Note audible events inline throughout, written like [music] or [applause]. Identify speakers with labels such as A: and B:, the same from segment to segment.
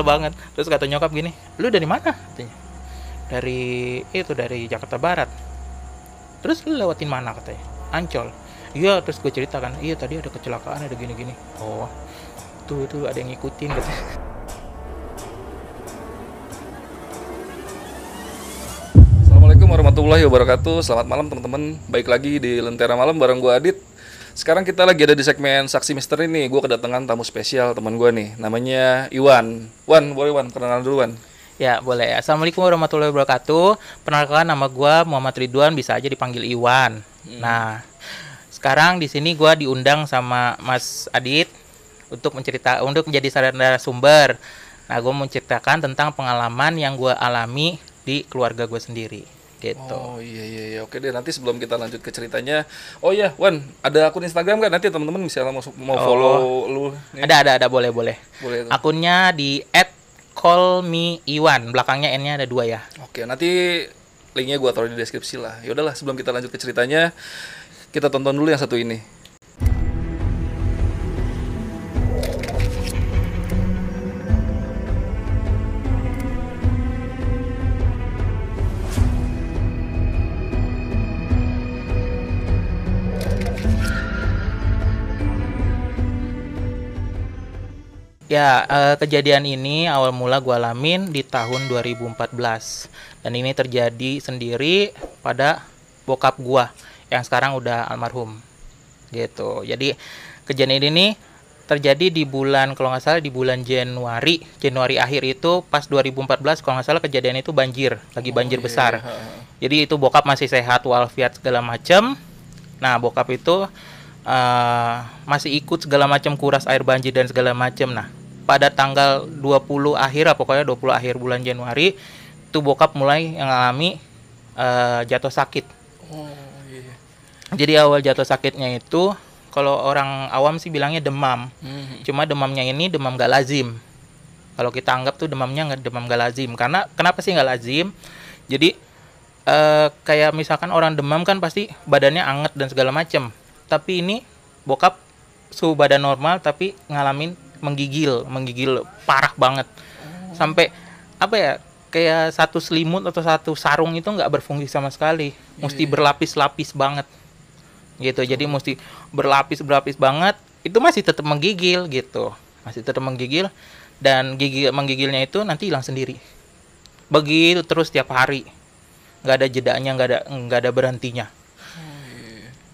A: sebel banget. Terus kata nyokap gini lu dari mana? katanya. Dari itu dari Jakarta Barat. Terus lu lewatin mana? katanya. Ancol. Iya terus gue ceritakan. Iya tadi ada kecelakaan ada gini-gini. Oh tuh tuh ada yang ngikutin katanya.
B: Assalamualaikum warahmatullahi wabarakatuh. Selamat malam teman-teman. Baik lagi di Lentera Malam bareng gue Adit. Sekarang kita lagi ada di segmen Saksi Misteri nih. Gue kedatangan tamu spesial teman gue nih. Namanya Iwan. Wan, boleh Wan kenalan dulu Wan.
A: Ya boleh. Assalamualaikum warahmatullahi wabarakatuh. Perkenalkan nama gua Muhammad Ridwan, bisa aja dipanggil Iwan. Nah, sekarang di sini gua diundang sama Mas Adit untuk mencerita untuk menjadi sarana sumber. Nah, mau menceritakan tentang pengalaman yang gua alami di keluarga gue sendiri. Gitu.
B: Oh iya iya iya. Oke deh nanti sebelum kita lanjut ke ceritanya. Oh iya Wan, ada akun Instagram kan? Nanti teman-teman misalnya mau mau
A: Oh.
B: follow lu. nih.
A: Ada ada ada boleh boleh.
B: Boleh tuh.
A: Akunnya di @callmeiwan. Belakangnya N-nya ada dua ya.
B: Oke, nanti linknya gua taruh di deskripsi lah. Ya udahlah, sebelum kita lanjut ke ceritanya, kita tonton dulu yang satu ini.
A: Ya, eh, kejadian ini awal mula gue alamin di tahun 2014. Dan ini terjadi sendiri pada bokap gua yang sekarang udah almarhum. Gitu. Jadi kejadian ini terjadi di bulan kalau nggak salah di bulan Januari, Januari akhir itu pas 2014 kalau nggak salah kejadian itu banjir, lagi banjir besar.
B: iya, ha, ha.
A: Jadi itu bokap masih sehat walafiat segala macam. Nah, bokap itu eh, masih ikut segala macam kuras air banjir dan segala macam. Nah, pada tanggal 20 akhir pokoknya 20 akhir bulan Januari itu bokap mulai mengalami eh, jatuh sakit.
B: Oh iya. iya.
A: Jadi awal jatuh sakitnya itu kalau orang awam sih bilangnya demam.
B: Hmm.
A: Cuma demamnya ini demam gak lazim. Kalau kita anggap tuh demamnya nggak demam gak lazim. Karena kenapa sih nggak lazim? Jadi eh, kayak misalkan orang demam kan pasti badannya anget dan segala macam. Tapi ini bokap suhu badan normal tapi ngalamin menggigil, menggigil parah banget. Sampai apa ya? Kayak satu selimut atau satu sarung itu nggak berfungsi sama sekali. Mesti berlapis-lapis banget. Gitu jadi mesti berlapis berlapis banget itu masih tetap menggigil gitu. Masih tetap menggigil dan gigil menggigilnya itu nanti hilang sendiri. Begitu terus tiap hari. Nggak ada jedanya nggak ada nggak ada berhentinya.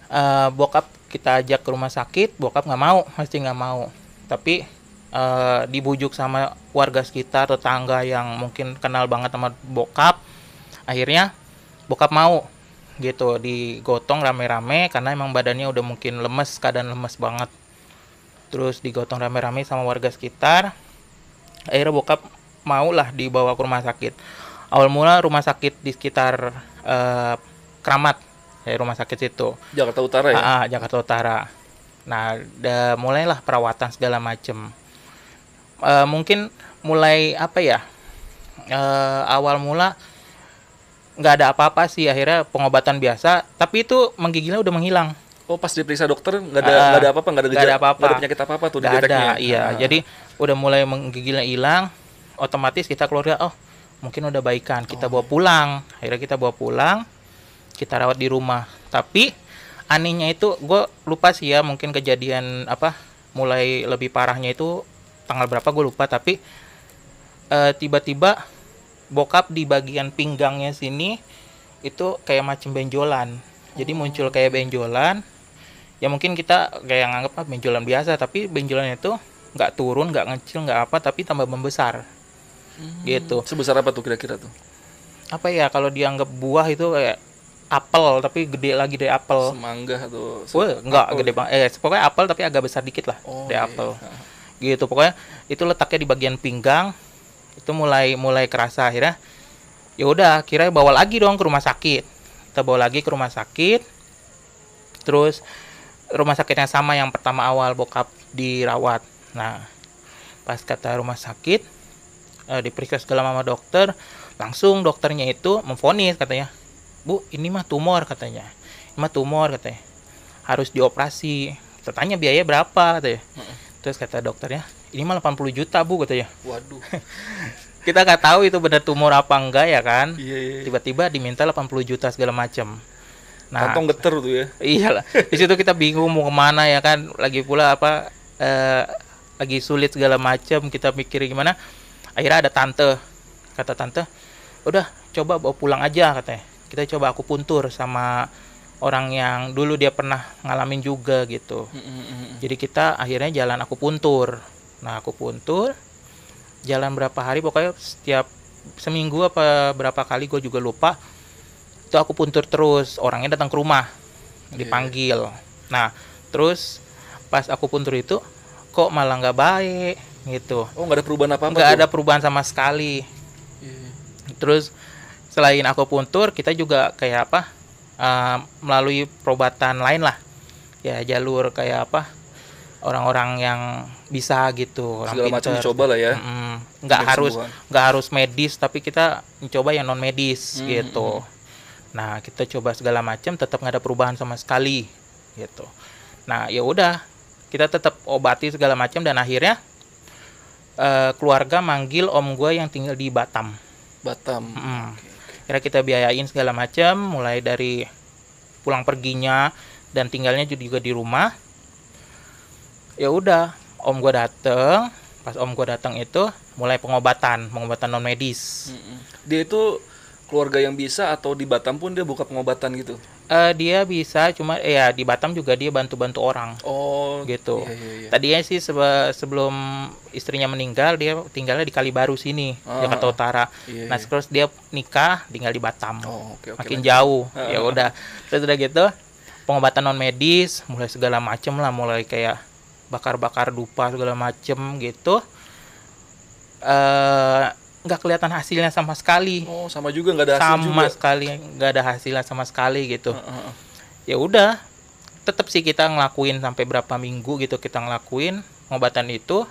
A: Eh, bokap kita ajak ke rumah sakit bokap nggak mau pasti nggak mau. Tapi eh, dibujuk sama warga sekitar tetangga yang mungkin kenal banget sama bokap akhirnya bokap mau gitu digotong rame-rame karena emang badannya udah mungkin lemes keadaan lemes banget terus digotong rame-rame sama warga sekitar akhirnya bokap mau lah dibawa ke rumah sakit awal mula rumah sakit di sekitar eh, Keramat ya rumah sakit situ
B: Jakarta Utara ya.
A: Ah, ah, Jakarta Utara. Nah, da, mulailah perawatan segala macem. Eh, mungkin mulai apa ya? eh, awal mula nggak ada apa-apa sih akhirnya pengobatan biasa, tapi itu menggigilnya udah menghilang.
B: Oh pas diperiksa dokter nggak ada
A: Ah,
B: nggak ada apa-apa nggak ada
A: ada
B: gejala
A: apa-apa.
B: ada penyakit apa-apa tuh dideteknya.
A: ada, iya.
B: Ah.
A: Jadi udah mulai menggigilnya hilang, otomatis kita keluarga oh mungkin udah baikan, kita bawa pulang. Akhirnya kita bawa pulang, kita rawat di rumah. Tapi anehnya itu gue lupa sih ya mungkin kejadian apa mulai lebih parahnya itu tanggal berapa gue lupa tapi eh, tiba-tiba bokap di bagian pinggangnya sini itu kayak macam benjolan jadi muncul kayak benjolan ya mungkin kita kayak nganggap ah, benjolan biasa tapi benjolannya itu nggak turun nggak ngecil nggak apa tapi tambah membesar gitu
B: Sebesar apa tuh kira-kira tuh?
A: apa ya kalau dianggap buah itu kayak apel tapi gede lagi dari apel
B: Semangga atau se-
A: Wah, enggak
B: apel
A: gede
B: ya?
A: banget. Eh, pokoknya apel tapi agak besar dikit lah
B: Oh,
A: dari
B: iya,
A: apel. Gitu. Pokoknya itu letaknya di bagian pinggang. Itu mulai mulai kerasa akhirnya. Ya udah, akhirnya bawa lagi dong ke rumah sakit. Kita bawa lagi ke rumah sakit. Terus rumah sakit yang sama yang pertama awal bokap dirawat. Nah, pas kata rumah sakit eh, diperiksa segala sama dokter, langsung dokternya itu memvonis katanya, Bu, ini mah tumor katanya, ini mah tumor katanya, harus dioperasi. Tertanya biaya berapa katanya. Terus kata dokternya ini mah 80 juta bu katanya.
B: Waduh. [laughs]
A: kita nggak tahu itu benar tumor apa enggak ya kan?
B: Iya, iya.
A: tiba-tiba diminta 80 juta segala macam nah
B: Kantong geter tuh ya. [laughs]
A: iyalah. Di situ kita bingung mau ke mana ya kan? Lagi pula apa eh, lagi sulit segala macam kita mikir gimana. Akhirnya ada tante kata tante udah coba bawa pulang aja katanya. Kita coba aku puntur sama orang yang dulu dia pernah ngalamin juga gitu. Jadi kita akhirnya jalan aku puntur. Nah aku puntur jalan berapa hari pokoknya setiap seminggu apa berapa kali gue juga lupa itu aku puntur terus. Orangnya datang ke rumah dipanggil. Nah terus pas aku puntur itu kok malah nggak baik gitu.
B: Oh, nggak ada perubahan apa-apa
A: nggak ada perubahan sama sekali.
B: Iya.
A: terus selain aku puntur kita juga kayak apa eh, melalui perobatan lain lah ya jalur kayak apa orang-orang yang bisa gitu orang
B: Segala macam dicoba lah ya.
A: Mm-mm. nggak
B: Cari
A: harus
B: kesembuhan.
A: nggak harus medis tapi kita mencoba yang non medis
B: Hmm,
A: gitu nah kita coba segala macam tetap nggak ada perubahan sama sekali gitu nah ya udah kita tetap obati segala macam dan akhirnya eh, keluarga manggil om gue yang tinggal di Batam
B: Batam.
A: Mm. Kira kita biayain segala macam, mulai dari pulang perginya dan tinggalnya juga di rumah. Ya udah, om gua dateng. Pas om gua datang itu mulai pengobatan, pengobatan non medis.
B: Dia itu keluarga yang bisa atau di Batam pun dia buka pengobatan gitu.
A: Eh, dia bisa cuma eh, ya di Batam juga dia bantu-bantu orang
B: Oh,
A: gitu.
B: Iya, iya, iya.
A: Tadinya sih sebe- sebelum istrinya meninggal dia tinggalnya di Kalibaru sini,
B: Ah,
A: Jakarta Utara.
B: Iya,
A: Nah,
B: iya.
A: terus dia nikah tinggal di Batam.
B: Oh, oke oke.
A: makin
B: lanjut.
A: jauh
B: Ah.
A: ya udah terus udah gitu pengobatan non medis mulai segala macem lah mulai kayak bakar-bakar dupa segala macem gitu eh nggak kelihatan hasilnya sama sekali.
B: Oh, sama juga nggak ada hasil
A: sama
B: juga.
A: sekali nggak ada hasilnya sama sekali gitu. Ya udah tetap sih kita ngelakuin sampai berapa minggu gitu kita ngelakuin pengobatan itu.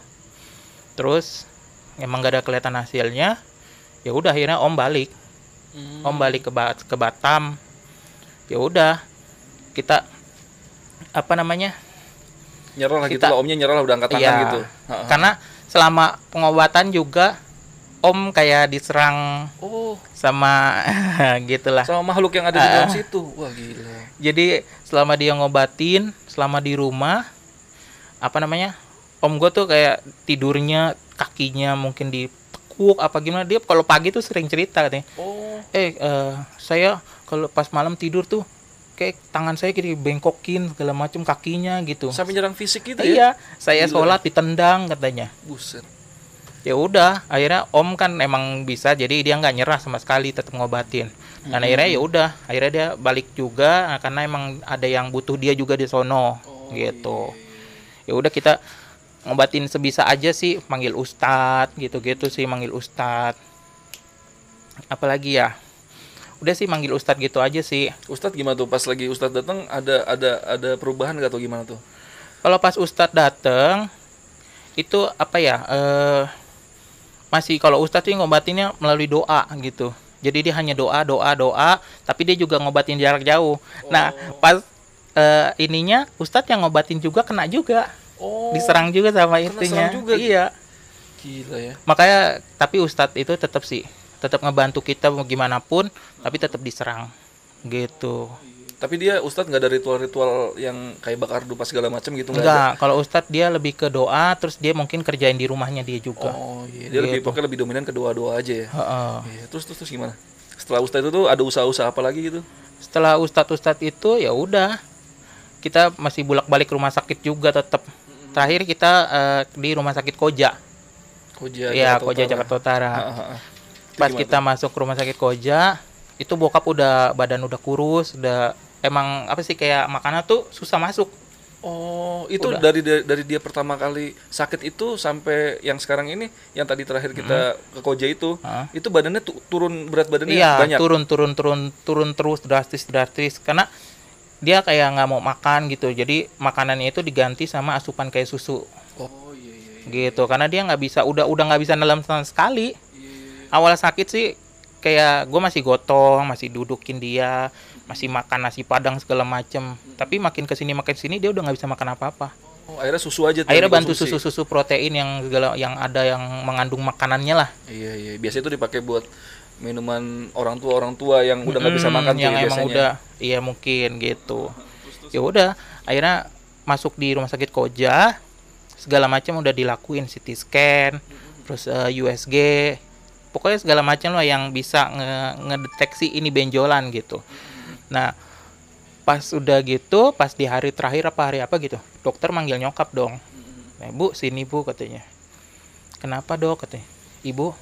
A: Terus emang gak ada kelihatan hasilnya. Ya udah akhirnya om balik.
B: Hmm.
A: om balik ke Ba- ke Batam. Ya udah kita apa namanya?
B: Nyerah lah gitu
A: Kita-
B: lah, omnya nyerah lah udah angkat tangan
A: Iya.
B: gitu.
A: Karena selama pengobatan juga om kayak diserang
B: Oh,
A: sama [laughs] gitulah
B: sama makhluk yang ada di dalam
A: Ah.
B: situ. Wah, gila.
A: jadi selama dia ngobatin selama di rumah apa namanya om gue tuh kayak tidurnya kakinya mungkin ditekuk apa gimana dia kalau pagi tuh sering cerita katanya
B: Oh,
A: eh eh, saya kalau pas malam tidur tuh kayak tangan saya kayak bengkokin segala macam kakinya gitu
B: sampai nyerang fisik gitu ya?
A: iya saya
B: Gila.
A: sholat ditendang katanya
B: Buset.
A: Ya udah akhirnya om kan emang bisa jadi dia nggak nyerah sama sekali tetap ngobatin. Dan akhirnya ya udah akhirnya dia balik juga nah, karena emang ada yang butuh dia juga di sono
B: Oh,
A: gitu. ya udah kita ngobatin sebisa aja sih manggil ustadz gitu-gitu sih manggil ustadz. Apalagi ya udah sih manggil ustadz gitu aja sih.
B: Ustadz gimana tuh? Pas lagi Ustadz datang ada ada ada perubahan gak tuh? Gimana tuh?
A: kalau pas ustadz dateng itu apa ya eh masih kalau ustadz sih ngobatinnya melalui doa gitu. Jadi dia hanya doa doa doa tapi dia juga ngobatin jarak jauh. Nah pas eh, ininya ustadz yang ngobatin juga kena juga.
B: Oh,
A: diserang juga sama
B: kena juga.
A: iya.
B: Gila ya.
A: makanya tapi ustadz itu tetap sih tetap ngebantu kita mau gimana pun tapi tetap diserang. Gitu
B: Tapi dia Ustadz nggak ada ritual-ritual yang kayak bakar dupa segala macam gitu nggak
A: kalau ustadz dia lebih ke doa terus dia mungkin kerjain di rumahnya dia juga
B: Oh iya, dia lebih
A: Gitu.
B: pokoknya lebih dominan ke doa-doa aja ya.
A: Heeh.
B: Iya, terus terus terus gimana? Setelah Ustadz itu tuh ada usaha-usaha apa lagi gitu?
A: setelah ustadz-ustadz itu ya udah kita masih bolak-balik rumah sakit juga tetap terakhir kita eh, di rumah sakit Koja
B: Koja
A: ya Koja. Jakarta Utara.
B: Itu
A: pas kita masuk ke rumah sakit Koja itu bokap udah badan udah kurus udah emang apa sih kayak makanan tuh susah masuk?
B: Oh, itu
A: Udah.
B: dari dari dia pertama kali sakit itu sampai yang sekarang ini, yang tadi terakhir kita ke Koja itu,
A: Heeh.
B: itu badannya tu- turun berat badannya
A: iya
B: banyak.
A: turun turun turun turun terus drastis drastis karena dia kayak nggak mau makan gitu jadi makanannya itu diganti sama asupan kayak susu
B: Oh iya iya. iya.
A: gitu karena dia nggak bisa udah udah nggak bisa nelam sama sekali awal sakit sih kayak gue masih gotong masih dudukin dia masih makan nasi padang segala macem. Tapi makin ke sini makin sini dia udah nggak bisa makan apa apa
B: Oh, akhirnya susu aja tuh
A: akhirnya bantu susu-susu protein yang segala yang ada yang mengandung makanannya lah.
B: Iya iya, biasanya itu dipakai buat minuman orang tua orang tua yang udah nggak bisa makan tuh
A: yang
B: ya
A: emang
B: biasanya.
A: udah. Iya mungkin gitu. Ya udah akhirnya masuk di rumah sakit koja segala macam udah dilakuin CT scan terus eh, USG pokoknya segala macam lah yang bisa nge- ngedeteksi ini benjolan gitu. Nah pas udah gitu pas di hari terakhir apa hari apa gitu dokter manggil nyokap dong. Nah, bu sini bu katanya. Kenapa dok? katanya. Ibu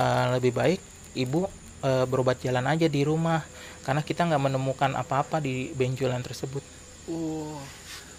A: eh, lebih baik ibu eh, berobat jalan aja di rumah karena kita nggak menemukan apa-apa di benjolan tersebut.
B: Oh,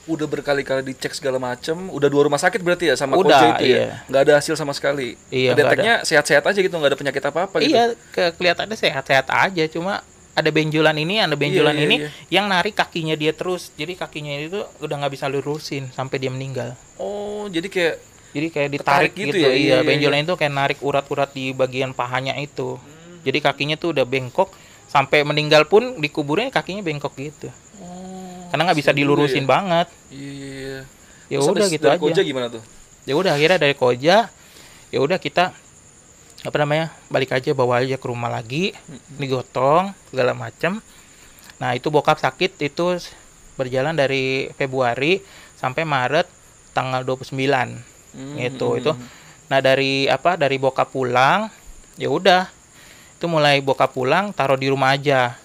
B: udah berkali-kali dicek segala macem, udah dua rumah sakit berarti ya sama
A: Udah,
B: itu
A: iya.
B: ya, nggak ada hasil sama sekali.
A: Iya,
B: Deteknya sehat-sehat aja gitu, nggak ada penyakit apa-apa gitu.
A: iya ke kelihatannya sehat-sehat aja cuma ada benjolan ini ada benjolan
B: iya,
A: ini
B: iya.
A: yang narik kakinya dia terus jadi kakinya itu udah nggak bisa lurusin sampai dia meninggal
B: Oh, jadi kayak
A: jadi kayak ditarik
B: gitu
A: gitu,
B: ya? Iya,
A: iya,
B: iya,
A: benjolan itu kayak narik urat-urat di bagian pahanya itu jadi kakinya tuh udah bengkok sampai meninggal pun dikuburnya kakinya bengkok gitu
B: oh,
A: karena nggak bisa dilurusin
B: ya.
A: banget.
B: Iya,
A: ya udah gitu
B: dari
A: aja.
B: Koja gimana tuh?
A: ya udah akhirnya dari koja ya udah kita apa namanya balik aja bawa aja ke rumah lagi. Digotong segala macam nah itu bokap sakit itu berjalan dari Februari sampai Maret tanggal 29
B: Hmm,
A: gitu
B: hmm,
A: itu. Nah dari apa dari bokap pulang ya udah. Itu mulai bokap pulang taruh di rumah aja.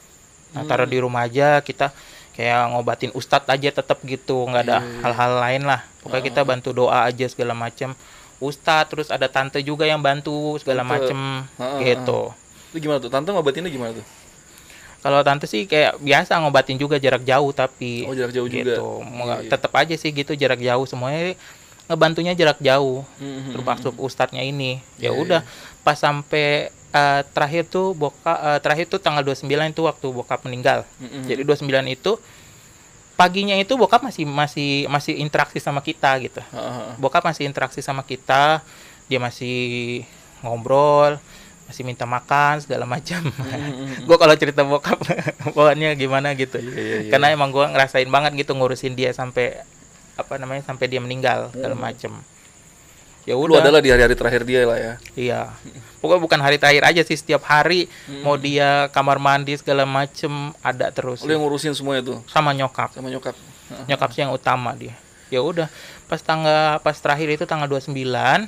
A: Nah taruh di rumah aja kita kayak ngobatin ustadz aja tetap gitu nggak ada
B: Iya, iya.
A: hal-hal lain lah pokoknya kita bantu doa aja segala macam ustadz terus ada tante juga yang bantu segala
B: Tante.
A: macem
B: Ah, ah,
A: gitu
B: Itu gimana tuh? Tante ngobatinnya gimana tuh?
A: kalau tante sih kayak biasa ngobatin juga jarak jauh tapi
B: Oh, jarak jauh juga.
A: gitu
B: Iya, iya.
A: tetap aja sih gitu jarak jauh semuanya ngebantunya jarak jauh
B: Hmm, hmm,
A: termasuk ustadznya ini ya
B: Iya,
A: udah pas sampai eh, terakhir tuh boka eh, terakhir tuh tanggal 29 itu waktu bokap meninggal.
B: Hmm, hmm.
A: jadi 29 itu paginya itu bokap masih masih masih interaksi sama kita gitu.
B: Ah, ah.
A: bokap masih interaksi sama kita dia masih ngobrol masih minta makan segala macam.
B: Hmm, [laughs]
A: gue kalau cerita bokap [laughs] bawaannya gimana gitu.
B: Iya, iya, iya.
A: karena emang gue ngerasain banget gitu ngurusin dia sampai apa namanya sampai dia meninggal segala macam ya
B: Lu
A: udah
B: adalah di hari-hari terakhir dia lah ya.
A: Iya. Pokoknya bukan hari terakhir aja sih setiap hari
B: Hmm.
A: mau dia kamar mandi segala macem ada terus
B: Lu yang ngurusin semua itu
A: sama nyokap.
B: sama nyokap.
A: Nyokap sih yang utama dia. Ya udah, pas tanggal pas terakhir itu tanggal 29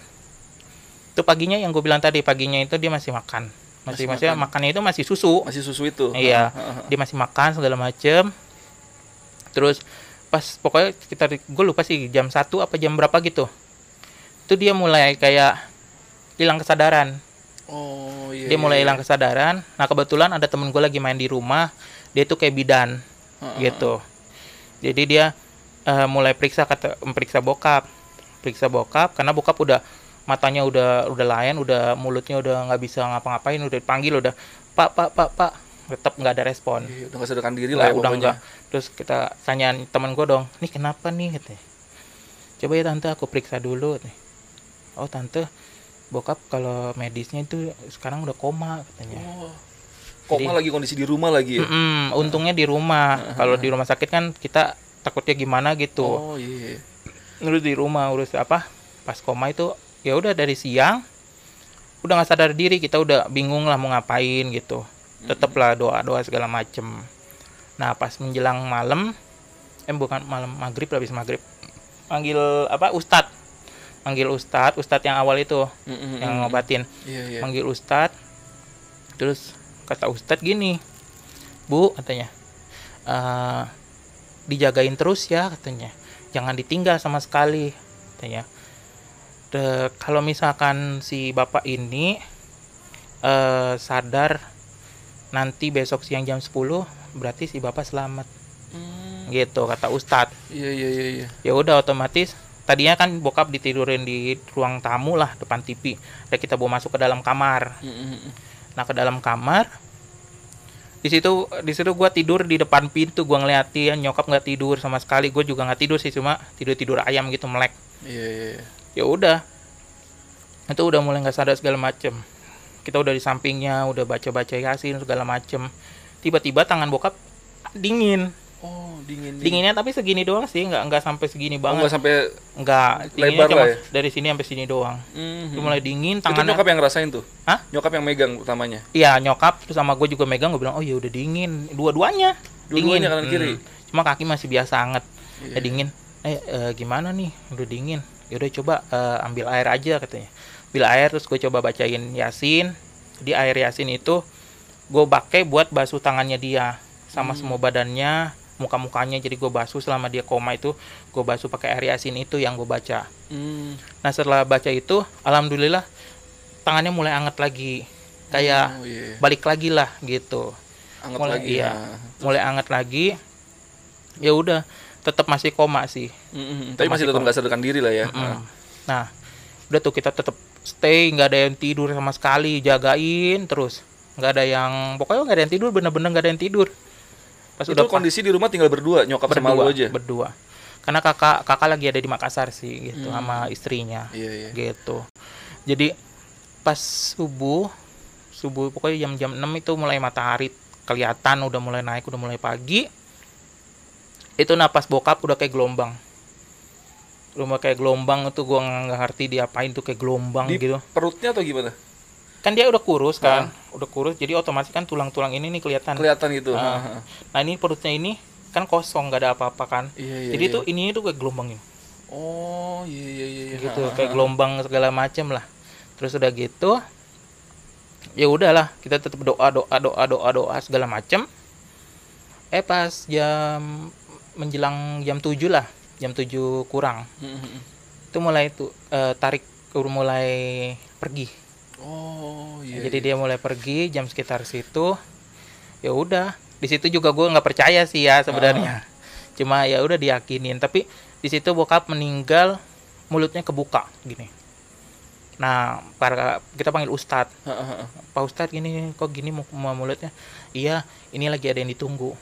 A: itu paginya yang gue bilang tadi paginya itu dia masih makan.
B: Masih
A: Masih
B: makan.
A: makannya itu masih susu.
B: Masih susu itu.
A: Iya.
B: Ah, ah, ah.
A: Dia masih makan segala macem. Terus pas pokoknya sekitar gue lupa sih jam 1 apa jam berapa gitu. Itu dia mulai kayak hilang kesadaran.
B: Oh iya.
A: dia mulai
B: iya,
A: hilang kesadaran. Nah kebetulan ada temen gue lagi main di rumah. Dia tuh kayak bidan
B: Heeh.
A: gitu. Jadi dia eh, mulai periksa kata periksa bokap. Periksa bokap karena bokap udah matanya udah udah lain udah mulutnya udah nggak bisa ngapa-ngapain udah dipanggil udah pak pak pak pak. Tetap nggak ada respon.
B: Iya, udah nggak sadarkan diri lah
A: Nggak,
B: ya
A: udah enggak terus kita tanyain temen gue dong nih kenapa nih? Katanya. Coba ya tante aku periksa dulu. nih oh tante bokap kalau medisnya itu sekarang udah koma katanya.
B: Oh. Koma lagi kondisi di rumah lagi ya.
A: Mm-mm, untungnya di rumah. Kalau di rumah sakit kan kita takutnya gimana gitu.
B: Oh iya.
A: urus di rumah urus apa pas koma itu ya udah dari siang udah nggak sadar diri kita udah bingung lah mau ngapain gitu. Tetaplah doa doa segala macem. Nah pas menjelang malam eh bukan malam maghrib habis maghrib panggil apa ustad panggil ustad ustad yang awal itu
B: Mm-mm.
A: yang ngobatin
B: Iya iya.
A: manggil ustad terus kata ustad gini bu katanya "Eh, dijagain terus ya katanya jangan ditinggal sama sekali katanya De- kalau misalkan si bapak ini eh, sadar nanti besok siang jam 10 berarti si bapak selamat
B: Hmm,
A: gitu kata ustad
B: Iya iya iya iya.
A: ya udah otomatis tadinya kan bokap ditidurin di ruang tamu lah depan TV dan kita bawa masuk ke dalam kamar. Nah ke dalam kamar di situ di situ gue tidur di depan pintu. Gue ngeliatin nyokap nggak tidur sama sekali. Gue juga nggak tidur sih cuma tidur tidur ayam gitu melek.
B: Iya iya. iya.
A: ya udah. Itu udah mulai nggak sadar segala macem. Kita udah di sampingnya udah baca baca yasin segala macem. Tiba-tiba tangan bokap dingin
B: Oh, dingin.
A: dinginnya tapi segini doang sih nggak nggak sampai segini
B: Oh,
A: banget
B: nggak sampai
A: nggak
B: lebar
A: cuma
B: lah ya?
A: dari sini sampai sini doang
B: Mhm.
A: itu mulai dingin
B: Itu
A: tangannya
B: nyokap yang ngerasain tuh.
A: Hah?
B: Nyokap yang megang utamanya.
A: iya nyokap terus sama gue juga megang gue bilang oh ya udah dingin dua-duanya
B: Dua-duanya
A: dingin.
B: kanan kiri?
A: Hmm. cuma kaki masih biasa anget
B: Iya.
A: Eh, dingin eh eh, gimana nih udah dingin yaudah coba eh, ambil air aja katanya ambil air terus gue coba bacain yasin di air yasin itu gue pakai buat basuh tangannya dia sama
B: Hmm.
A: semua badannya muka-mukanya jadi gue basuh selama dia koma itu gue basuh pakai air yasin itu yang gue baca
B: Hmm.
A: nah setelah baca itu alhamdulillah tangannya mulai anget lagi kayak
B: Oh, iya.
A: balik lagi lah gitu
B: Anget
A: mulai
B: lagi.
A: iya
B: ya.
A: mulai anget lagi ya udah tetap masih koma sih
B: Mhm. Tapi masih
A: Masih
B: tetap nggak sadarkan diri lah ya.
A: Mm. Nah, udah tuh kita tetap stay, nggak ada yang tidur sama sekali, jagain terus. Nggak ada yang, pokoknya nggak ada yang tidur, bener-bener nggak ada yang tidur. Pas
B: Itu
A: udah
B: kondisi di rumah tinggal berdua, nyokap sama lu
A: berdua,
B: aja.
A: berdua. Karena kakak kakak lagi ada di Makassar sih, gitu,
B: Hmm.
A: sama istrinya,
B: Iya, iya.
A: gitu. Jadi pas subuh, subuh pokoknya jam-jam 6 itu mulai matahari kelihatan, udah mulai naik, udah mulai pagi. Itu napas bokap udah kayak gelombang. Rumah kayak gelombang itu gua nggak ngerti diapain tuh kayak gelombang
B: Di
A: gitu.
B: perutnya atau gimana?
A: Kan dia udah kurus kan, udah kurus jadi otomatis kan tulang-tulang ini nih kelihatan.
B: Kelihatan gitu.
A: Ah.
B: Ha, ha.
A: Nah ini perutnya ini kan kosong nggak ada apa-apa kan.
B: Iya, iya.
A: jadi
B: iya.
A: tuh ininya tuh kayak gelombang ini.
B: Oh, iya iya iya. iya.
A: gitu
B: Ha, ha,
A: kayak gelombang segala macem lah. Terus udah gitu ya udahlah kita tetap doa doa doa doa doa segala macem. Eh pas jam menjelang jam 7 lah, jam 7 kurang.
B: Mhm.
A: Itu mulai tuh eh, tarik mulai pergi.
B: Oh, iya.
A: Jadi
B: iya.
A: dia mulai pergi jam sekitar situ. Ya udah, di situ juga gue nggak percaya sih ya sebenarnya. Cuma ya udah diyakinin. Tapi di situ bokap meninggal mulutnya kebuka gini. Nah, para kita panggil ustadz. Pak ustadz gini kok gini mau, mulutnya? Iya, ini lagi ada yang ditunggu.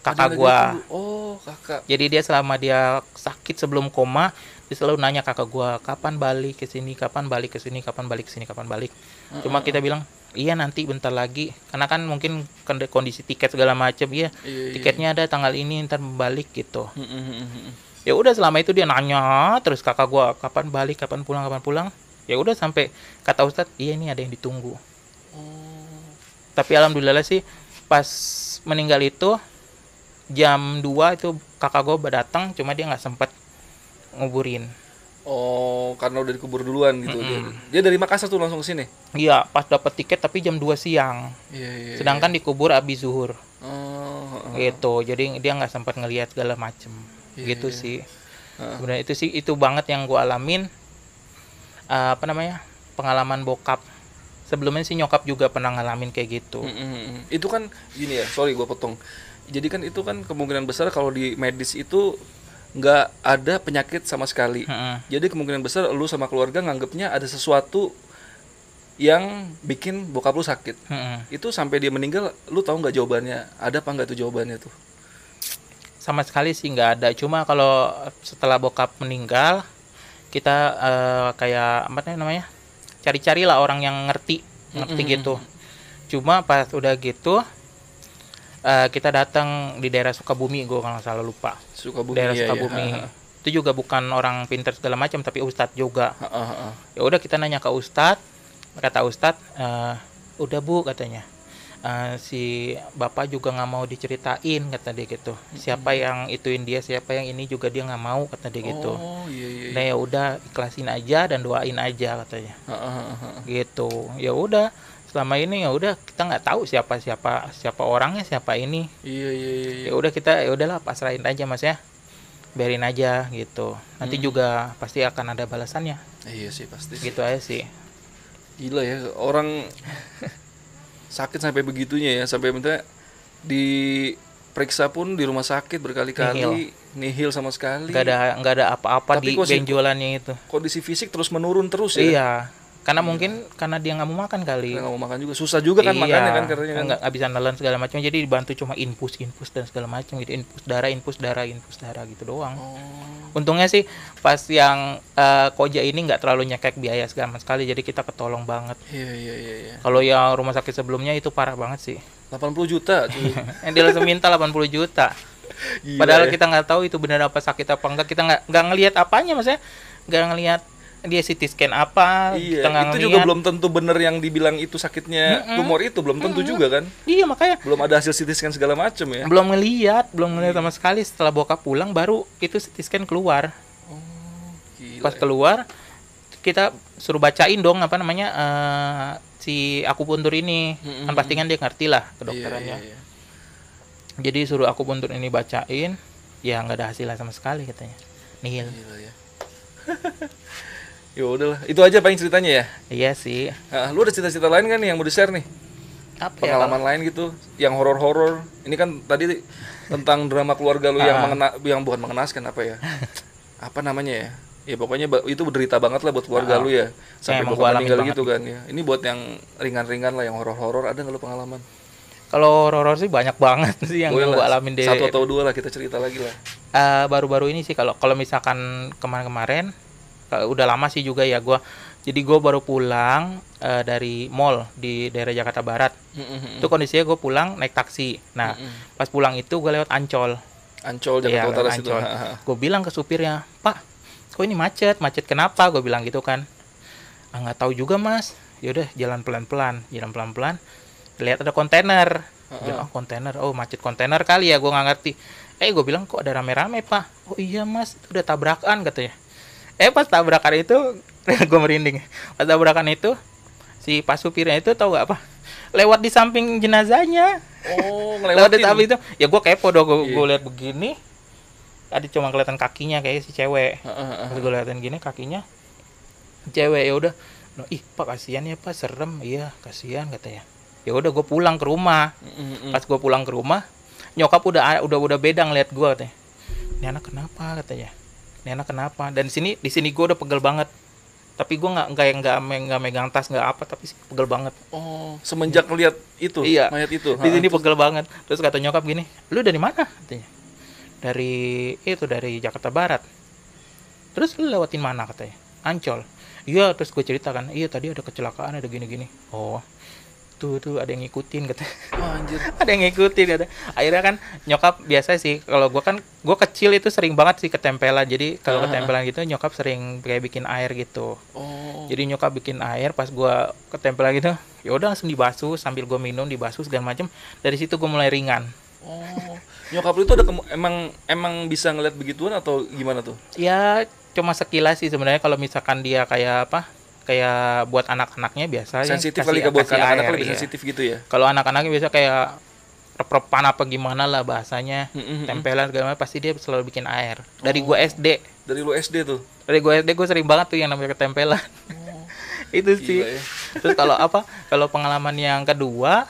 A: Kakak
B: lagi
A: gua.
B: Oh, kakak.
A: Jadi dia selama dia sakit sebelum koma, dia selalu nanya kakak gua, kapan balik ke sini, kapan balik ke sini, kapan balik ke sini, kapan balik. Cuma kita bilang, iya nanti bentar lagi. Karena kan mungkin kond- kondisi tiket segala macam, iya.
B: Iya, iya.
A: Tiketnya ada tanggal ini, ntar balik gitu.
B: Mhm, mhm.
A: Ya udah selama itu dia nanya terus kakak gua, kapan balik, kapan pulang, kapan pulang. Ya udah sampai kata Ustadz, iya ini ada yang ditunggu.
B: Oh.
A: Tapi alhamdulillah sih pas meninggal itu jam 2 itu kakak gue datang cuma dia nggak sempet nguburin
B: Oh, karena udah dikubur duluan gitu. Dia,
A: Mm-mm.
B: dia dari Makassar tuh langsung ke sini.
A: iya pas dapat tiket tapi jam 2 siang
B: Iya, iya.
A: sedangkan dikubur abis zuhur
B: Oh, ha.
A: gitu jadi dia nggak sempat ngelihat segala macem
B: Iya,
A: gitu
B: iya.
A: sih
B: Ha.
A: sebenarnya itu sih itu banget yang gue alamin Eh, apa namanya pengalaman bokap sebelumnya sih nyokap juga pernah ngalamin kayak gitu
B: Mm, mm, mm. Itu kan gini ya, sorry gua potong. Jadi kan itu kan kemungkinan besar kalau di medis itu nggak ada penyakit sama sekali.
A: Heeh.
B: Jadi kemungkinan besar lu sama keluarga nganggepnya ada sesuatu yang bikin bokap lu sakit.
A: Heeh.
B: Itu sampai dia meninggal, lu tahu nggak jawabannya? Ada apa nggak tuh jawabannya tuh?
A: sama sekali sih nggak ada cuma kalau setelah bokap meninggal kita eh, kayak apa namanya cari-cari lah orang yang ngerti ngerti
B: Mm-mm.
A: gitu cuma pas udah gitu eh, kita datang di daerah Sukabumi gue kalau nggak salah lupa
B: Sukabumi.
A: daerah
B: iya, iya.
A: Sukabumi
B: ha.
A: itu juga bukan orang pintar segala macam tapi ustadz juga
B: Ha, ha, ha.
A: ya udah kita nanya ke ustadz kata ustadz "Eh, udah bu katanya "Eh, si bapak juga nggak mau diceritain kata dia gitu siapa yang ituin dia siapa yang ini juga dia nggak mau kata dia gitu
B: Oh, iya iya.
A: nah
B: iya.
A: ya udah ikhlasin aja dan doain aja katanya
B: Ha, ha, ha, ha.
A: gitu ya udah selama ini ya udah kita nggak tahu siapa siapa siapa orangnya siapa ini
B: Iya iya iya. iya.
A: ya udah kita ya udahlah pasrahin aja mas ya biarin aja gitu nanti
B: Hmm.
A: juga pasti akan ada balasannya
B: Iya sih pasti.
A: gitu aja sih
B: Gila ya orang sakit sampai begitunya ya sampai minta diperiksa pun di rumah sakit berkali-kali nihil sama sekali.
A: nggak ada nggak ada apa-apa
B: Tapi
A: di benjolannya itu
B: Kondisi fisik terus menurun terus ya.
A: iya karena mungkin karena dia nggak mau makan kali
B: Nggak mau makan juga susah juga kan makannya kan katanya kan.
A: nggak bisa nelan segala macam jadi dibantu cuma infus infus dan segala macam gitu infus darah infus darah infus darah gitu doang
B: Oh.
A: untungnya sih pas yang eh, koja ini nggak terlalu nyekek biaya segala sekali jadi kita ketolong banget
B: Iya iya iya iya.
A: kalau yang rumah sakit sebelumnya itu parah banget sih
B: 80 juta cuy. [laughs]
A: yang dia langsung minta 80 juta
B: Gila
A: Padahal
B: ya.
A: kita nggak tahu itu benar apa sakit apa enggak. Kita nggak nggak ngelihat apanya, maksudnya nggak ngelihat dia CT scan apa.
B: Iya, itu juga belum tentu bener yang dibilang itu sakitnya tumor itu belum tentu juga kan.
A: Iya makanya
B: Belum ada hasil CT scan segala macem ya.
A: belum ngelihat, belum ngelihat sama sekali. Setelah bokap pulang baru itu CT scan keluar.
B: Gila.
A: Pas keluar kita suruh bacain dong apa namanya eh, si akupuntur ini.
B: Mm-mm.
A: Kan pasti kan dia ngerti lah
B: Iya,
A: kedokterannya.
B: iya, iya.
A: Jadi suruh akupuntur ini bacain, ya nggak ada hasilnya sama sekali katanya. Nihil.
B: Gila ya. [laughs] ya udahlah, itu aja paling ceritanya ya.
A: Iya sih.
B: Nah, lu ada cerita-cerita lain kan nih yang mau di-share nih?
A: Apa ya?
B: Pengalaman lain gitu, yang horor-horor. Ini kan tadi tentang drama keluarga lu yang
A: Ah.
B: mengena yang bukan mengenaskan apa ya? apa namanya ya? Ya pokoknya itu berderita banget lah buat keluarga
A: Ah.
B: lu ya. Sampai
A: gua alamin
B: meninggal gitu kan ya. Ini buat yang ringan-ringan lah, yang horor-horor. Ada nggak lu pengalaman?
A: Kalau horor sih banyak banget sih yang gue alamin deh.
B: Satu atau dua lah kita cerita lagi lah.
A: Eh, baru-baru ini sih kalau kalau misalkan kemarin-kemarin udah lama sih juga ya gua. Jadi gue baru pulang eh, dari mall di daerah Jakarta Barat. Itu kondisinya gue pulang naik taksi. Nah pas pulang itu gue lewat Ancol.
B: Ancol Jakarta Utara
A: lewat
B: situ.
A: Ancol. [laughs] Gue bilang ke supirnya pak kok ini macet? Macet kenapa? Gue bilang gitu kan. Ah nggak tahu juga mas. Yaudah jalan pelan-pelan jalan pelan-pelan. Lihat ada kontainer. Bilang, oh kontainer? Oh macet kontainer kali ya gue nggak ngerti. Eh gue bilang kok ada rame-rame pak? Oh iya mas udah tabrakan katanya eh pas tabrakan itu [laughs] gue merinding. Pas tabrakan itu si pas supirnya itu tahu gak apa? Lewat di samping jenazahnya.
B: Oh, [laughs]
A: lewat di samping itu. Ya gue kepo dong gue
B: Iya.
A: lihat begini tadi cuma kelihatan kakinya kayak si cewek.
B: Ha.
A: pas gue liatin gini kakinya cewek ya udah. Nah, ih pak kasihan ya pak serem. Iya kasihan katanya. Ya udah gue pulang ke rumah.
B: Mm, mm, mm.
A: pas gue pulang ke rumah nyokap udah udah udah beda ngeliat gue katanya. Ini anak kenapa katanya anak kenapa? Dan di sini di sini gue udah pegel banget. Tapi gue nggak nggak nggak nggak megang tas nggak apa tapi pegel banget.
B: Oh, semenjak lihat itu,
A: Iya.
B: mayat itu.
A: di sini pegel banget. Terus kata nyokap gini lu dari mana? katanya. Dari itu dari Jakarta Barat. Terus lu lewatin mana? katanya. Ancol. Iya terus gue ceritakan iya tadi ada kecelakaan ada gini-gini. Oh tuh tuh ada yang ngikutin katanya
B: Wah, anjir. [laughs]
A: ada yang ngikutin ada akhirnya kan nyokap biasa sih kalau gua kan gua kecil itu sering banget sih ketempelan jadi kalau ketempelan gitu nyokap sering kayak bikin air gitu
B: Oh.
A: jadi nyokap bikin air pas gua ketempelan gitu ya udah langsung dibasuh sambil gua minum dibasuh segala macem dari situ gua mulai ringan
B: Oh. Nyokap lu itu ada emang emang bisa ngeliat begituan atau gimana tuh?
A: ya cuma sekilas sih sebenarnya kalau misalkan dia kayak apa kayak buat anak-anaknya biasa ya,
B: sensitif kali ke buat anak-anak lebih
A: iya.
B: sensitif gitu ya.
A: kalau anak-anaknya biasa kayak rep-repan apa gimana lah bahasanya
B: Mm, mm, mm.
A: tempelan segala macam pasti dia selalu bikin air dari gua SD
B: Dari lu SD tuh.
A: dari gue SD gue sering banget tuh yang namanya ketempelan [laughs] itu sih
B: Gila ya.
A: terus kalau apa kalau pengalaman yang kedua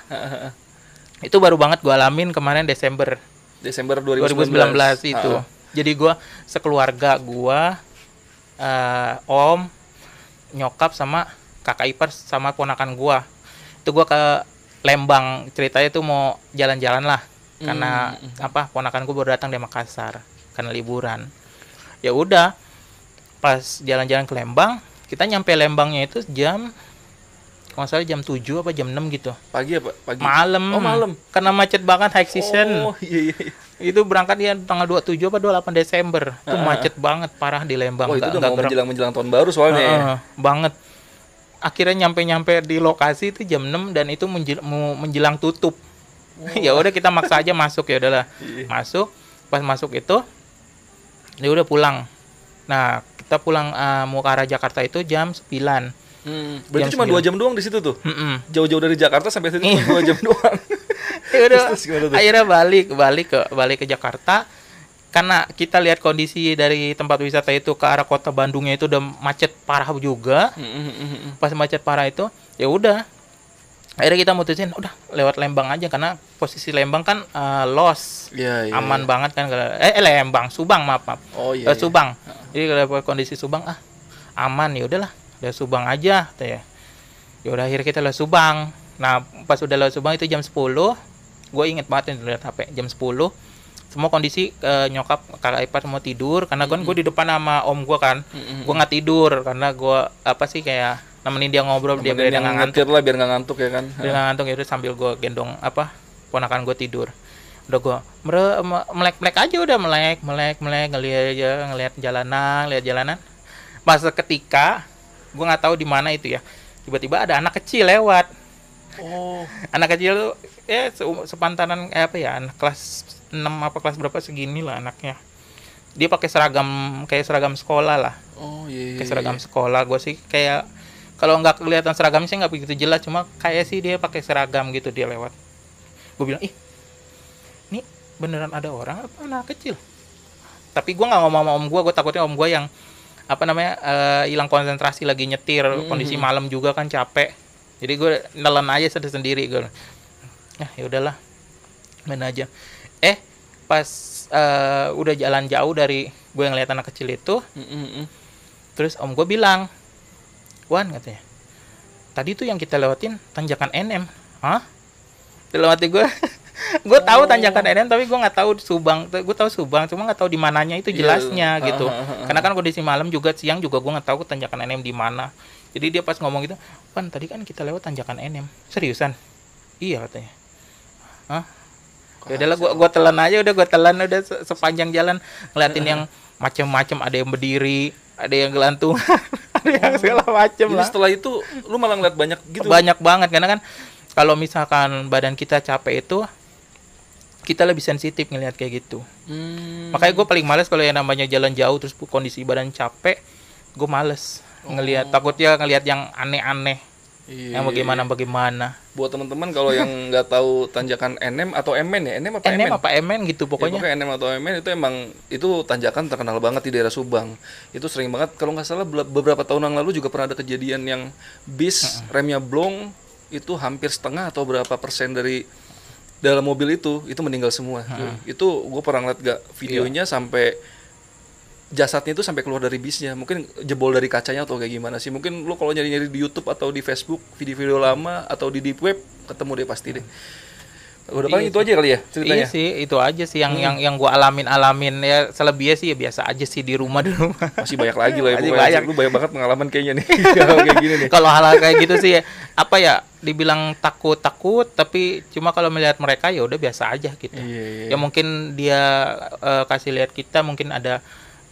A: itu baru banget gue alamin kemarin Desember
B: Desember 2019,
A: 2019 itu
B: ha.
A: jadi gue sekeluarga gue eh, om nyokap sama kakak ipar sama ponakan gue itu gue ke Lembang ceritanya tuh mau jalan-jalan lah. Karena apa ponakan gue baru datang dari Makassar karena liburan. Ya udah pas jalan-jalan ke Lembang kita nyampe Lembangnya itu jam kalau nggak salah jam 7 apa jam 6 gitu
B: Pagi apa? Pagi.
A: malam
B: Oh, malam.
A: karena macet banget high season
B: Oh, iya iya. iya.
A: itu berangkat ya tanggal 27 apa 28 Desember itu macet banget parah di Lembang
B: Wah, itu udah mau menjelang menjelang tahun baru soalnya. ya.
A: Heeh, banget akhirnya nyampe-nyampe di lokasi itu jam 6 dan itu menjel- mau menjelang tutup [laughs] ya udah kita maksa aja masuk ya udahlah
B: Iya.
A: masuk pas masuk itu ya udah pulang nah kita pulang eh, mau ke arah Jakarta itu jam 9
B: Hmm, berarti
A: Jam
B: cuma dua
A: sembilan.
B: jam doang di situ tuh.
A: Mm-mm.
B: Jauh-jauh dari Jakarta sampai situ
A: Iya.
B: cuma dua jam doang. [laughs]
A: ya udah
B: Terus gimana tuh?
A: akhirnya balik balik ke balik ke Jakarta karena kita lihat kondisi dari tempat wisata itu ke arah kota Bandungnya itu udah macet parah juga
B: hmm.
A: pas macet parah itu ya udah akhirnya kita mutusin udah lewat Lembang aja karena posisi Lembang kan eh, los
B: Iya, iya.
A: aman banget kan kalau- eh, eh, Lembang Subang maaf maaf
B: Oh iya.
A: Eh,
B: iya.
A: Subang jadi kalau kondisi Subang ah aman ya udahlah udah Subang aja kata ya ya udah akhirnya kita lewat Subang. Nah pas udah lewat Subang itu jam 10 gue inget banget nih lihat HP jam 10 semua kondisi eh, nyokap kakak ipar semua tidur. Karena kan gue di depan sama om gue kan.
B: Mm-mm.
A: gue nggak tidur. Karena gue apa sih kayak nemenin dia ngobrol dia biar dia nggak ngantuk.
B: lah biar nggak ngantuk ya kan.
A: dia nggak ngantuk itu sambil gue gendong apa ponakan gue tidur. Udah gua mere- me- melek-melek aja udah melek melek melek ngeliat aja ngeliat jalanan lihat jalanan. Pas ketika gua nggak tahu di mana itu ya. Tiba-tiba ada anak kecil lewat.
B: Oh. [laughs]
A: anak kecil tuh ya se- sepantaran eh, apa ya anak kelas 6 apa kelas berapa segini lah anaknya. Dia pakai seragam kayak seragam sekolah lah.
B: Oh iya. iya,
A: kayak seragam
B: iya.
A: sekolah. Gue sih kayak kalau nggak kelihatan seragamnya sih nggak begitu jelas. Cuma kayak sih dia pakai seragam gitu dia lewat. Gue bilang ih ini beneran ada orang apa anak kecil? Tapi gue nggak ngomong sama om gue gue takutnya om gue yang apa namanya eh, hilang konsentrasi lagi nyetir
B: Mhm.
A: kondisi malam juga kan capek jadi gue nelen aja sendiri sendiri gue ya ya udahlah main aja eh pas eh, udah jalan jauh dari gue yang lihat anak kecil itu
B: Mm, mm, mm.
A: Terus om gue bilang, Wan katanya, tadi tuh yang kita lewatin tanjakan NM. Hah? Dalam hati gue, [laughs] gue tahu
B: Oh.
A: tanjakan NM tapi gue nggak tahu Subang. Gue tahu Subang, cuma nggak tahu di mananya itu
B: Iya.
A: jelasnya gitu.
B: Ah, ah, ah.
A: Karena kan kondisi malam juga siang juga gue nggak tahu tanjakan NM di mana. Jadi dia pas ngomong gitu, Wan tadi kan kita lewat tanjakan NM. Seriusan? Iya katanya. Hah? Ya udahlah gua gua telan aja udah gua telan udah se- sepanjang jalan ngeliatin yang [laughs] macam-macam ada yang berdiri, ada yang gelantungan, [laughs] ada yang segala macam
B: Jadi
A: lah.
B: setelah itu lu malah ngeliat banyak gitu.
A: Banyak banget karena kan kalau misalkan badan kita capek itu kita lebih sensitif ngelihat kayak gitu.
B: Hmm.
A: Makanya gue paling males kalau yang namanya jalan jauh terus kondisi badan capek, gue males ngelihat takutnya ngelihat yang aneh-aneh,
B: Iya,
A: yang
B: iya.
A: bagaimana-bagaimana.
B: Buat teman-teman kalau yang [laughs] nggak tahu tanjakan NM atau MN ya, NM apa
A: NM
B: MN?
A: apa MN gitu
B: Pokoknya.
A: pokoknya.
B: NM atau MN itu emang itu tanjakan terkenal banget di daerah Subang. Itu sering banget kalau nggak salah beberapa tahun yang lalu juga pernah ada kejadian yang bis remnya blong itu hampir setengah atau berapa persen dari dalam mobil itu itu meninggal semua. Itu gue pernah ngeliat gak videonya sampai jasadnya itu sampai keluar dari bisnya. Mungkin jebol dari kacanya atau kayak gimana sih? Mungkin lu kalau nyari-nyari di YouTube atau di Facebook video-video lama atau di deep web ketemu deh pasti deh. Udah paling
A: Iya
B: itu aja kali ya ceritanya.
A: Iya sih, itu aja sih yang yang yang gua alamin alamin ya selebihnya sih ya biasa aja sih di rumah di rumah. [laughs]
B: Masih banyak lagi lah ya
A: Masih banyak.
B: Lu banyak banget pengalaman kayaknya nih. [laughs] Kalau kayak gini nih.
A: Kalau hal-hal kayak gitu sih apa ya dibilang takut takut tapi cuma kalau melihat mereka ya udah biasa aja gitu.
B: Iya, iya.
A: Ya mungkin dia eh, kasih lihat kita mungkin ada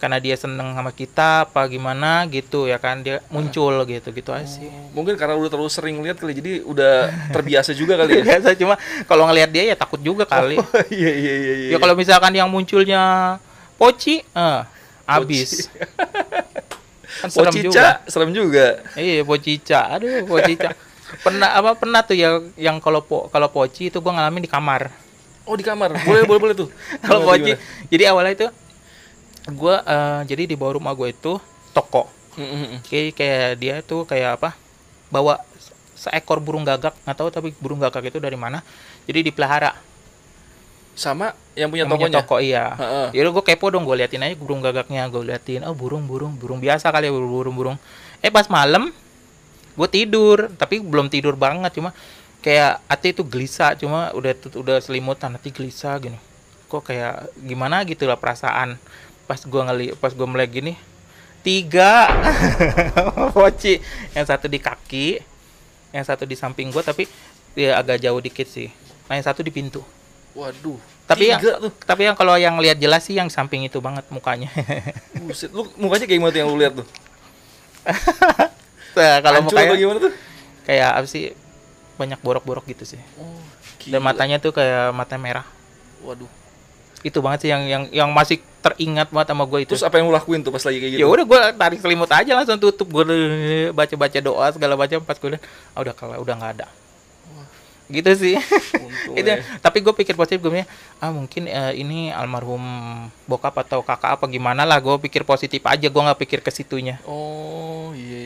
A: karena dia seneng sama kita apa gimana gitu ya kan dia muncul gitu gitu aja sih.
B: Mungkin karena udah terlalu sering lihat kali jadi udah [laughs] terbiasa juga kali ya.
A: Biasa cuma kalau ngelihat dia ya takut juga kali. [laughs]
B: Iya iya iya iya.
A: Ya kalau misalkan yang munculnya poci, eh, abis. [laughs] kan serem juga.
B: Pocica serem juga.
A: Iya, pocica. Aduh, pocica. pernah apa pernah tuh ya yang kalau po, kalau poci itu gua ngalamin di kamar.
B: Oh di kamar. Boleh boleh boleh tuh.
A: Kalau poci, jadi awalnya itu gua eh, jadi di bawah rumah gue itu toko.
B: Mm, mm, mm.
A: Kayak kayak dia tuh kayak apa? Bawa seekor burung gagak, nggak tahu tapi burung gagak itu dari mana. Jadi dipelihara.
B: Sama yang punya
A: Yang punya toko iya. Ya gue kepo dong, gue liatin aja burung gagaknya, gue liatin, oh burung burung burung biasa kali ya burung burung burung. Eh pas malam gue tidur, tapi belum tidur banget, cuma kayak hati itu gelisah, cuma udah udah selimutan, hati gelisah gini. Kok kayak gimana gitu lah perasaan. Pas gue ngeli, pas gue melek gini, tiga [laughs] poci, yang satu di kaki, yang satu di samping gue, tapi dia agak jauh dikit sih. Nah yang satu di pintu.
B: Waduh.
A: Tapi yang
B: tuh.
A: tapi yang kalau yang lihat jelas sih yang samping itu banget mukanya. [laughs]
B: Buset. Lu mukanya kayak gimana tuh yang lu lihat tuh?
A: Nah, kalau
B: Hancur
A: mukanya
B: gimana tuh?
A: kayak apa sih? Banyak borok-borok gitu sih.
B: Oh,
A: Dan matanya tuh kayak mata merah.
B: Waduh.
A: Itu banget sih yang yang yang masih teringat banget sama gue itu.
B: Terus apa yang lu lakuin tuh pas lagi kayak gitu?
A: ya udah gue tarik selimut aja langsung tutup gue baca-baca doa segala macam pas gue liat, ah udah kalau udah nggak ada gitu sih [laughs] itu
B: ya.
A: tapi gue pikir positif gue ah mungkin eh, ini almarhum bokap atau kakak apa gimana lah gue pikir positif aja gue nggak pikir ke situnya
B: Oh, iya.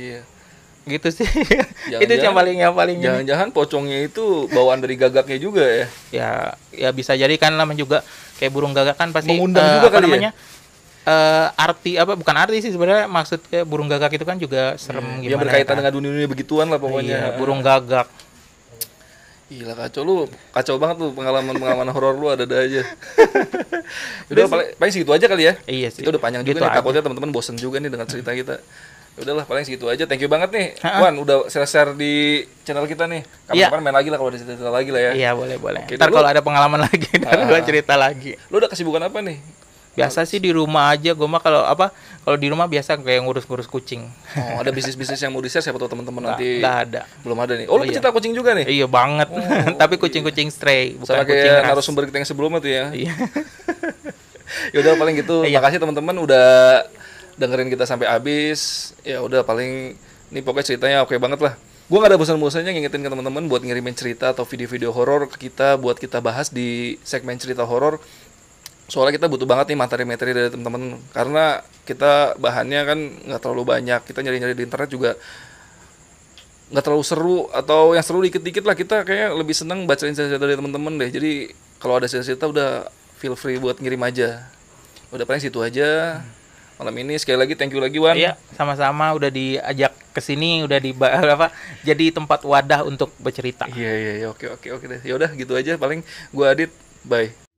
A: Gitu sih itu
B: Jangan-jangan-
A: yang paling yang paling.
B: Jangan-jangan pocongnya itu bawaan dari gagaknya juga ya.
A: ya ya bisa jadi kan namanya juga kayak burung gagak kan pasti
B: Mengundang
A: eh,
B: juga
A: apa
B: kali ya?
A: namanya eh, arti apa bukan arti sih sebenarnya maksudnya burung gagak itu kan juga serem
B: Yang
A: gimana ya
B: berkaitan
A: kan?
B: dengan dunia-dunia begituan lah pokoknya.
A: Iya, burung gagak
B: Gila kacau lu, kacau banget tuh pengalaman-pengalaman horor lu ada-ada aja. [laughs] udah paling, paling segitu aja kali ya.
A: iya sih
B: Itu udah panjang
A: Gitu
B: juga nih, takutnya teman-teman bosen juga nih dengan cerita kita. Udahlah paling segitu aja. Thank you banget nih.
A: Ha-ha.
B: Wan udah share-share di channel kita nih. Kapan-kapan main lagi lah kalau ada cerita lagi lah ya.
A: Iya boleh boleh.
B: Oke,
A: Ntar kalau ada pengalaman lagi, [laughs] ntar
B: Ah.
A: gua cerita lagi.
B: Lu udah kesibukan apa nih?
A: Biasa sih di rumah aja. Gue mah kalau apa? Kalau di rumah biasa kayak ngurus-ngurus kucing.
B: Oh, ada bisnis-bisnis yang mau di-share siapa tahu teman-teman nanti
A: Nggak ada.
B: belum ada nih. Oh, lu
A: Oh, iya.
B: kucing juga nih?
A: Iya banget. [laughs] Tapi kucing-kucing stray, bukan
B: Sama
A: kucing
B: kayak
A: ras.
B: narasumber kita yang sebelumnya tuh ya.
A: Iya. [laughs]
B: ya udah paling gitu.
A: Iya.
B: Makasih teman-teman udah dengerin kita sampai habis. Ya udah paling ini pokoknya ceritanya oke banget lah. Gua gak ada bosan-bosannya ngingetin ke teman-teman buat ngirimin cerita atau video-video horor ke kita buat kita bahas di segmen cerita horor. Soalnya kita butuh banget nih materi-materi dari teman-teman karena kita bahannya kan nggak terlalu banyak. Kita nyari-nyari di internet juga nggak terlalu seru atau yang seru dikit-dikit lah kita kayak lebih seneng bacain cerita dari teman-teman deh. Jadi kalau ada cerita-cerita udah feel free buat ngirim aja. Udah paling situ aja. Malam ini sekali lagi thank you lagi Wan.
A: Iya, sama-sama udah diajak ke sini, udah di [laughs] apa? Jadi tempat wadah untuk bercerita.
B: Iya iya iya oke oke oke deh. Ya udah gitu aja paling gua Adit. Bye.